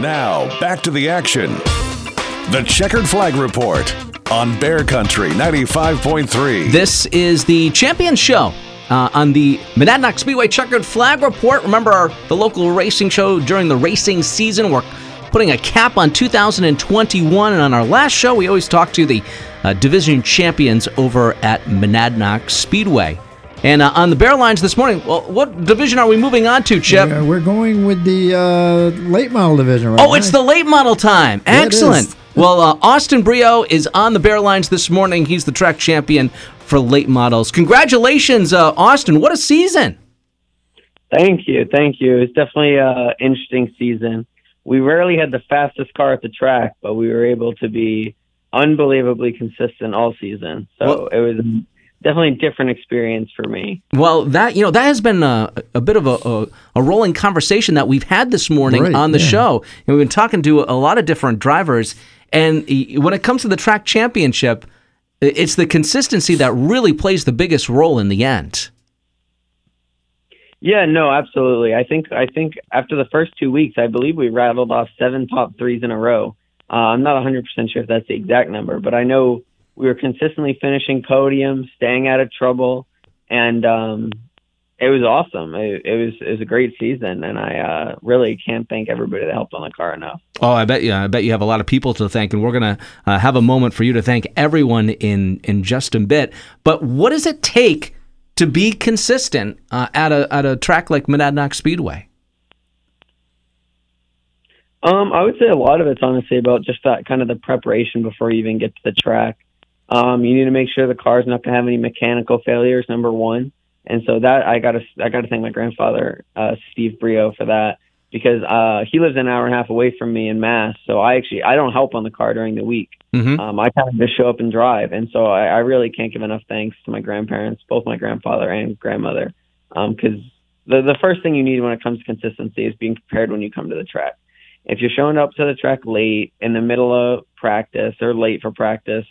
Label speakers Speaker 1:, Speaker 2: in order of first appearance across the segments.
Speaker 1: Now, back to the action. The Checkered Flag Report on Bear Country 95.3.
Speaker 2: This is the Champion Show uh, on the Monadnock Speedway Checkered Flag Report. Remember our, the local racing show during the racing season. We're putting a cap on 2021. And on our last show, we always talk to the uh, division champions over at Monadnock Speedway. And uh, on the Bear Lines this morning, well, what division are we moving on to, Chip?
Speaker 3: Yeah, we're going with the uh, late model division right now.
Speaker 2: Oh,
Speaker 3: now.
Speaker 2: it's the late model time.
Speaker 3: Yeah,
Speaker 2: Excellent.
Speaker 3: is.
Speaker 2: Well, uh, Austin Brio is on the Bear Lines this morning. He's the track champion for late models. Congratulations, uh, Austin. What a season.
Speaker 4: Thank you, thank you. It's definitely an interesting season. We rarely had the fastest car at the track, but we were able to be unbelievably consistent all season. So
Speaker 2: Well-
Speaker 4: it was definitely a different experience for me.
Speaker 2: Well, that you know that has been a, a bit of a, a, a rolling conversation that we've had this morning
Speaker 3: Right,
Speaker 2: on the
Speaker 3: yeah.
Speaker 2: show, and we've been talking to a lot of different drivers. And when it comes to the track championship, it's the consistency that really plays the biggest role in the end.
Speaker 4: Yeah, no, absolutely. I think I think after the first two weeks, I believe we rattled off seven top threes in a row. Uh, I'm not 100% sure if that's the exact number, but I know we were consistently finishing podiums, staying out of trouble, and um, it was awesome. It, it was it was a great season, and I uh, really can't thank everybody that helped on the car enough.
Speaker 2: Oh, I bet you. I bet you have a lot of people to thank, and we're gonna uh, have a moment for you to thank everyone in in just a bit. But what does it take to be consistent uh, at a at a track like Monadnock Speedway?
Speaker 4: Um, I would say a lot of it's honestly about just that kind of the preparation before you even get to the track. Um, you need to make sure the car's not going to have any mechanical failures. Number one, and so that I got to I got to thank my grandfather, uh, Steve Brio, for that because uh, he lives an hour and a half away from me in Mass. So I actually I don't help on the car during the week.
Speaker 2: Mm-hmm.
Speaker 4: Um, I kind of just show up and drive, and so I, I really can't give enough thanks to my grandparents, both my grandfather and grandmother, because the the first thing you need when it comes to consistency is being prepared when you come to the track. If you're showing up to the track late in the middle of practice or late for practice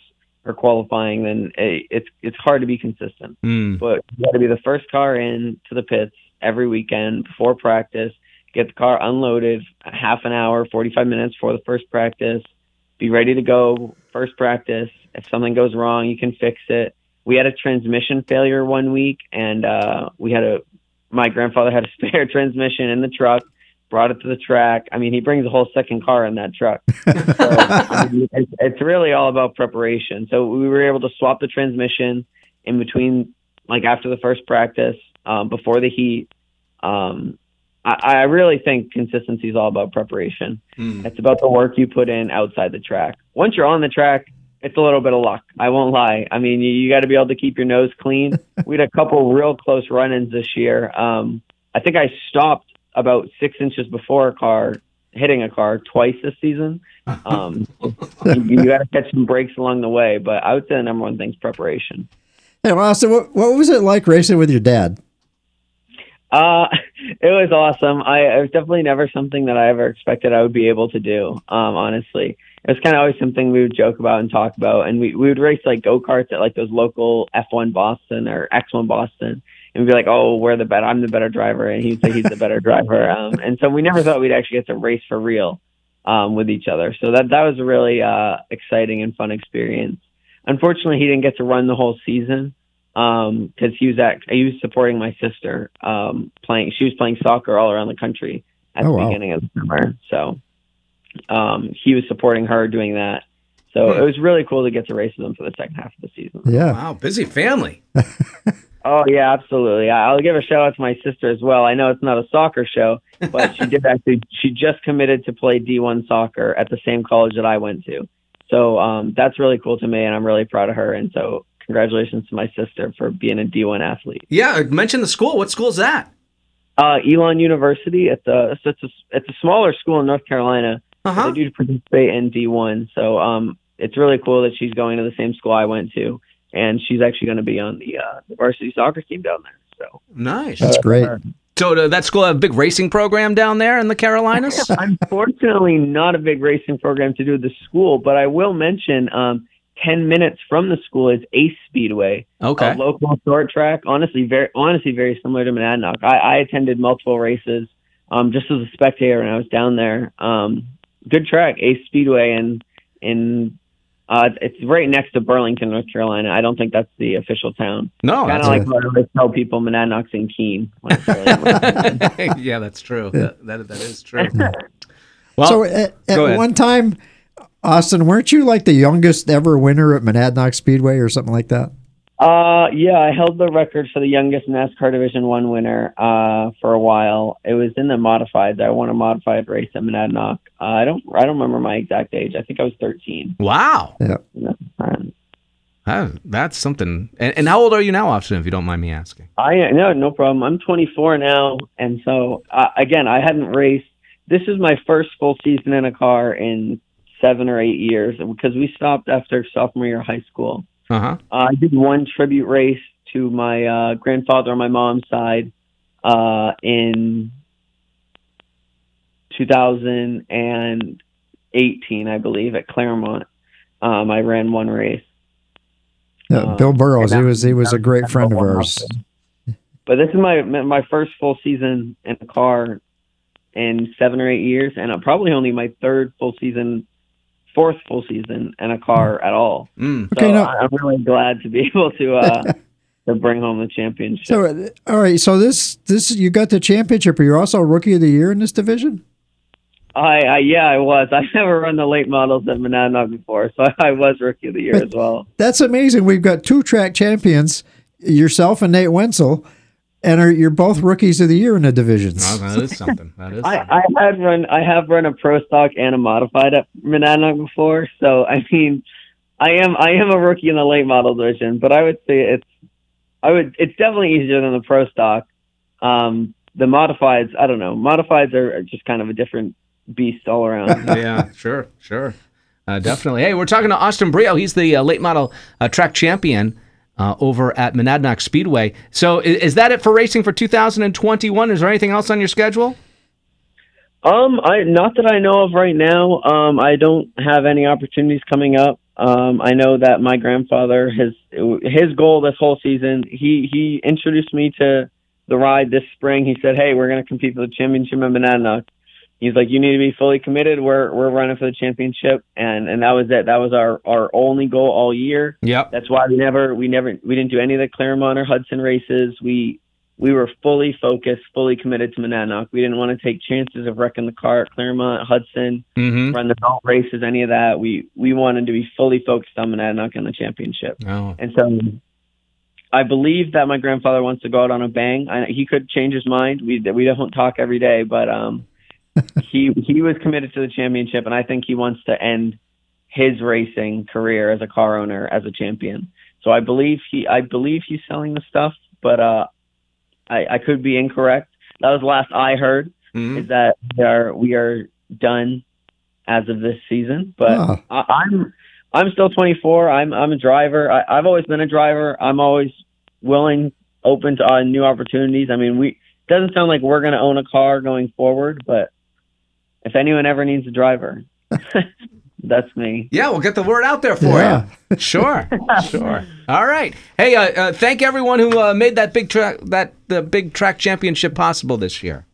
Speaker 4: or qualifying, then eh, it's it's hard to be consistent.
Speaker 2: Mm.
Speaker 4: But you got to be the first car in to the pits every weekend before practice. Get the car unloaded a half an hour, 45 minutes before the first practice. Be ready to go first practice. If something goes wrong, you can fix it. We had a transmission failure one week, and uh, we had a my grandfather had a spare transmission in the truck. Brought it to the track. I mean, he brings a whole second car in that truck. So, I mean, it's, it's really all about preparation. So we were able to swap the transmission in between, like after the first practice, um, before the heat. Um, I, I really think consistency is all about preparation.
Speaker 2: Mm.
Speaker 4: It's about the work you put in outside the track. Once you're on the track, it's a little bit of luck. I won't lie. I mean, you, you got to be able to keep your nose clean. we had a couple real close run-ins this year. Um, I think I stopped about six inches before a car hitting a car twice this season. Um, you, you got to catch some breaks along the way, but I would say the number one thing is preparation.
Speaker 3: Hey, well, Austin, what, what was it like racing with your dad?
Speaker 4: Uh, it was awesome. I it was definitely never something that I ever expected I would be able to do. Um, honestly, it was kind of always something we would joke about and talk about, and we we would race like go karts at like those local F1 Boston or X1 Boston, and we'd be like, "Oh, we're the better. I'm the better driver," and he'd say he's the better driver. Um, and so we never thought we'd actually get to race for real um, with each other. So that that was a really uh, exciting and fun experience. Unfortunately, he didn't get to run the whole season because he was at he was supporting my sister um, playing. She was playing soccer all around the country at
Speaker 3: Oh,
Speaker 4: the
Speaker 3: wow.
Speaker 4: beginning of the summer. So um, he was supporting her doing that. So it was really cool to get to race with him for the second half of the season.
Speaker 3: Yeah.
Speaker 2: Wow, busy family.
Speaker 4: Oh yeah, absolutely. I- I'll give a shout out to my sister as well. I know it's not a soccer show, but she did actually. She just committed to play D1 soccer at the same college that I went to. So um, that's really cool to me, and I'm really proud of her. And so congratulations to my sister for being a D1 athlete.
Speaker 2: Yeah, mention the school. What school is that?
Speaker 4: Uh, Elon University. It's a so it's a it's a smaller school in North Carolina.
Speaker 2: Uh-huh.
Speaker 4: They do participate in D1. So um, it's really cool that she's going to the same school I went to, and she's actually going to be on the, uh, the varsity soccer team down there. So
Speaker 2: Nice.
Speaker 3: That's great.
Speaker 2: So uh, that school have a big racing program down there in the Carolinas.
Speaker 4: Unfortunately, not a big racing program to do with the school, but I will mention um, 10 minutes from the school is Ace Speedway,
Speaker 2: Okay.
Speaker 4: a local short track. Honestly, very honestly very similar to Monadnock. I, I attended multiple races um, just as a spectator when I was down there. Um, good track, Ace Speedway, and in uh, it's right next to Burlington, North Carolina. I don't think that's the official town.
Speaker 2: No,
Speaker 4: kind of
Speaker 2: that's
Speaker 4: like what I always tell people, Monadnocks and Keene. really-
Speaker 2: yeah, that's true. That, that, that is true. Well,
Speaker 3: so at, at one time, Austin, weren't you like the youngest ever winner at Monadnock Speedway or something like that?
Speaker 4: Uh, yeah, I held the record for the youngest NASCAR Division One winner uh, for a while. It was in the modifieds. I won a modified race at Monadnock. Uh, I don't, I don't remember my exact age. I think I was 13.
Speaker 2: wow.
Speaker 3: Yeah.
Speaker 2: Ah, that's something. And, and how old are you now, Austin, if you don't mind me asking?
Speaker 4: I no, no problem. I'm 24 now, and so uh, again, I hadn't raced. This is my first full season in a car in seven or eight years because we stopped after sophomore year of high school.
Speaker 2: Uh huh.
Speaker 4: Uh, I did one tribute race to my uh, grandfather on my mom's side uh, in 2018, I believe, at Claremont. Um, I ran one race.
Speaker 3: Yeah,
Speaker 4: Uh,
Speaker 3: Bill Burrows,
Speaker 4: and
Speaker 3: he was he was a great friend of ours.
Speaker 4: But this is my my first full season in a car in seven or eight years, and uh, probably only my third full season, fourth full season in a car at all.
Speaker 2: Mm.
Speaker 4: So
Speaker 3: Okay, now-
Speaker 4: I- I'm really glad to be able to uh, to bring home the championship.
Speaker 3: So, uh, all right, so this this you got the championship, but you're also rookie of the year in this division.
Speaker 4: I, I yeah, I was. I've never run the late models at Monadnock before, so I was rookie of the year as well.
Speaker 3: That's amazing. We've got two track champions, yourself and Nate Wenzel, and are, you're both rookies of the year in the divisions.
Speaker 2: Oh, that is something. That is.
Speaker 4: I,
Speaker 2: something.
Speaker 4: I had run I have run a pro stock and a modified at Monadnock before, so I mean, I am I am a rookie in the late model division, but I would say it's I would it's definitely easier than the pro stock. Um, the modifieds, I don't know, modifieds are, are just kind of a different beast all around.
Speaker 2: yeah, sure, sure. Uh, definitely. Hey, we're talking to Austin Brio. He's the uh, late model uh, track champion uh, over at Monadnock Speedway. So, is, is that it for racing for 2021? Is there anything else on your schedule?
Speaker 4: Um, I not that I know of right now. Um, I don't have any opportunities coming up. Um, I know that my grandfather his his goal this whole season. He he introduced me to the ride this spring. He said, "Hey, we're going to compete for the championship in Monadnock." He's like, "You need to be fully committed. We're we're running for the championship," and and that was it. That was our our only goal all year.
Speaker 2: Yep.
Speaker 4: That's why we never we never we didn't do any of the Claremont or Hudson races. We we were fully focused, fully committed to Monadnock. We didn't want to take chances of wrecking the car at Claremont, Hudson,
Speaker 2: Mm-hmm.
Speaker 4: run the belt races, any of that. We we wanted to be fully focused on Monadnock and the championship.
Speaker 2: Oh.
Speaker 4: And so I believe that my grandfather wants to go out on a bang. I, he could change his mind. We we don't talk every day, but um, he he was committed to the championship, and I think he wants to end his racing career as a car owner as a champion. So I believe he I believe he's selling the stuff, but uh, I I could be incorrect. That was the last I heard
Speaker 2: Mhm.
Speaker 4: is that we are we are done as of this season. But
Speaker 3: Ah.
Speaker 4: I, I'm I'm still 24. I'm I'm a driver. I, I've always been a driver. I'm always willing, open to uh, new opportunities. I mean, we doesn't sound like we're going to own a car going forward, but if anyone ever needs a driver, that's me.
Speaker 2: Yeah, we'll get the word out there for
Speaker 3: Yeah.
Speaker 2: you. Sure, sure. All right. Hey, uh, uh, thank everyone who uh, made that big track that the big track championship possible this year.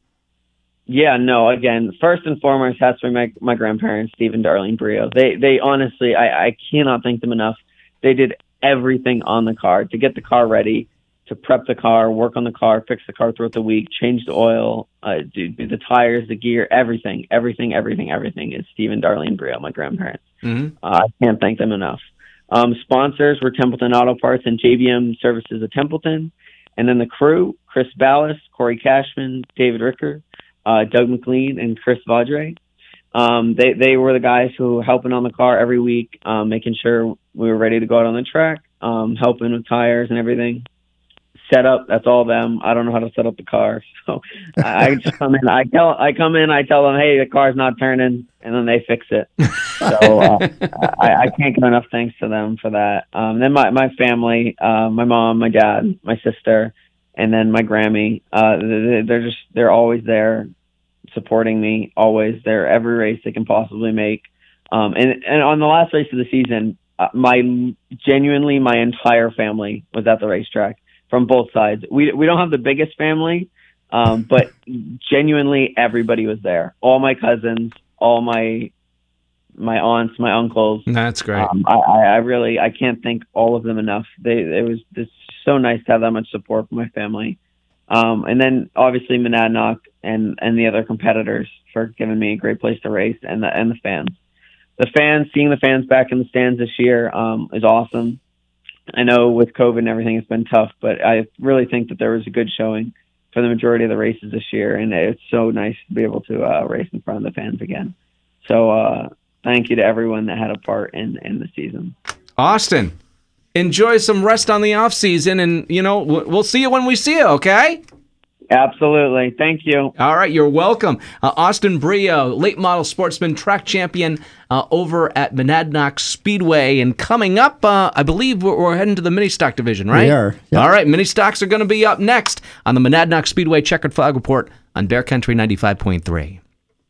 Speaker 4: Yeah, no. Again, first and foremost has to be my my grandparents, Steve and Darlene Brio. They they honestly, I I cannot thank them enough. They did everything on the car to get the car ready, to prep the car, work on the car, fix the car throughout the week, change the oil, uh, do, do the tires, the gear, everything, everything, everything, everything is Steve and Darlene Brio, my grandparents.
Speaker 2: Mm-hmm.
Speaker 4: Uh, I can't thank them enough. Um, sponsors were Templeton Auto Parts and JBM Services of Templeton. And then the crew, Chris Ballas, Corey Cashman, David Ricker, uh, Doug McLean, and Chris Vaudre. Um, they, they were the guys who were helping on the car every week, um, making sure we were ready to go out on the track, um, helping with tires and everything. Set up, that's all them. I don't know how to set up the car. So I, I just come in, I tell, I come in, I tell them, hey, the car's not turning, and then they fix it. So uh, I, I can't give enough thanks to them for that. Um, then my my family, uh, my mom, my dad, my sister, and then my Grammy. Uh, they- they're just they're always there, supporting me. Always there, every race they can possibly make. Um, and and on the last race of the season, uh, my genuinely my entire family was at the racetrack from both sides. We we don't have the biggest family, um, but genuinely everybody was there. All my cousins, all my my aunts, my uncles.
Speaker 2: That's great.
Speaker 4: Um, I, I I really I can't thank all of them enough. They it was it's so nice to have that much support from my family, um, and then obviously Monadnock and and the other competitors for giving me a great place to race, and the and the fans. The fans, seeing the fans back in the stands this year um, is awesome. I know with COVID and everything, it's been tough, but I really think that there was a good showing for the majority of the races this year, and it's so nice to be able to uh, race in front of the fans again. So uh, thank you to everyone that had a part in in the season.
Speaker 2: Austin, enjoy some rest on the off season, and you know we'll see you when we see you. Okay.
Speaker 4: Absolutely, thank you.
Speaker 2: All right, you're welcome. Uh, Austin Brio, late model sportsman, track champion uh, over at Monadnock Speedway. And coming up, uh, I believe we're, we're heading to the mini stock division, right?
Speaker 3: We are, yep.
Speaker 2: All right, mini stocks are going to be up next on the Monadnock Speedway Checkered Flag Report on Bear Country 95.3.